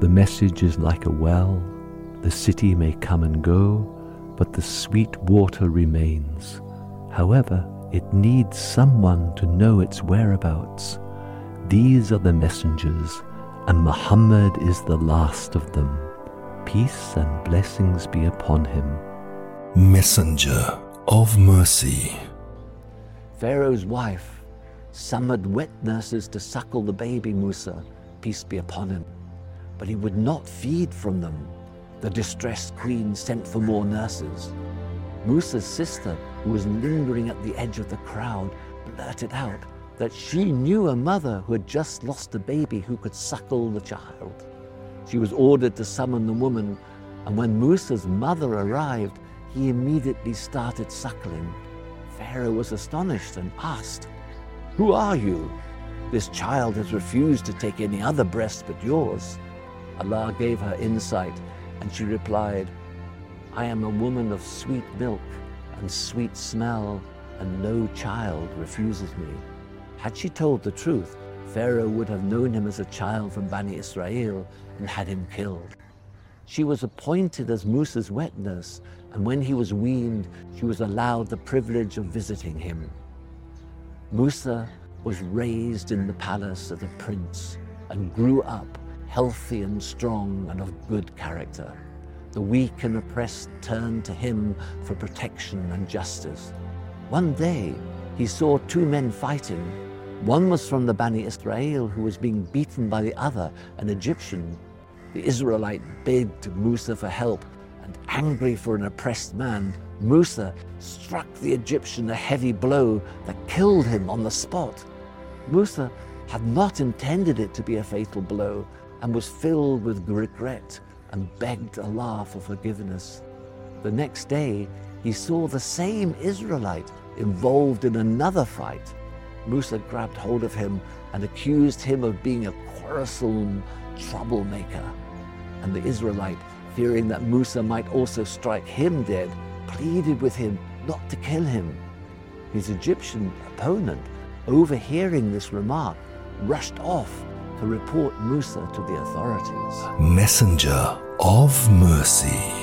The message is like a well. The city may come and go, but the sweet water remains. However, it needs someone to know its whereabouts. These are the messengers, and Muhammad is the last of them. Peace and blessings be upon him. Messenger of Mercy. Pharaoh's wife summoned wet nurses to suckle the baby Musa, peace be upon him. But he would not feed from them. The distressed queen sent for more nurses. Musa's sister, who was lingering at the edge of the crowd, blurted out that she knew a mother who had just lost a baby who could suckle the child. She was ordered to summon the woman, and when Musa's mother arrived, he immediately started suckling. Pharaoh was astonished and asked, Who are you? This child has refused to take any other breast but yours. Allah gave her insight, and she replied, I am a woman of sweet milk and sweet smell, and no child refuses me. Had she told the truth, Pharaoh would have known him as a child from Bani Israel and had him killed. She was appointed as Musa's wet nurse, and when he was weaned, she was allowed the privilege of visiting him. Musa was raised in the palace of the prince and grew up healthy and strong and of good character. The weak and oppressed turned to him for protection and justice. One day, he saw two men fighting. One was from the Bani Israel who was being beaten by the other, an Egyptian. The Israelite begged Musa for help, and angry for an oppressed man, Musa struck the Egyptian a heavy blow that killed him on the spot. Musa had not intended it to be a fatal blow and was filled with regret and begged Allah for forgiveness. The next day, he saw the same Israelite involved in another fight. Musa grabbed hold of him and accused him of being a quarrelsome troublemaker. And the Israelite, fearing that Musa might also strike him dead, pleaded with him not to kill him. His Egyptian opponent, overhearing this remark, rushed off to report Musa to the authorities. Messenger of Mercy.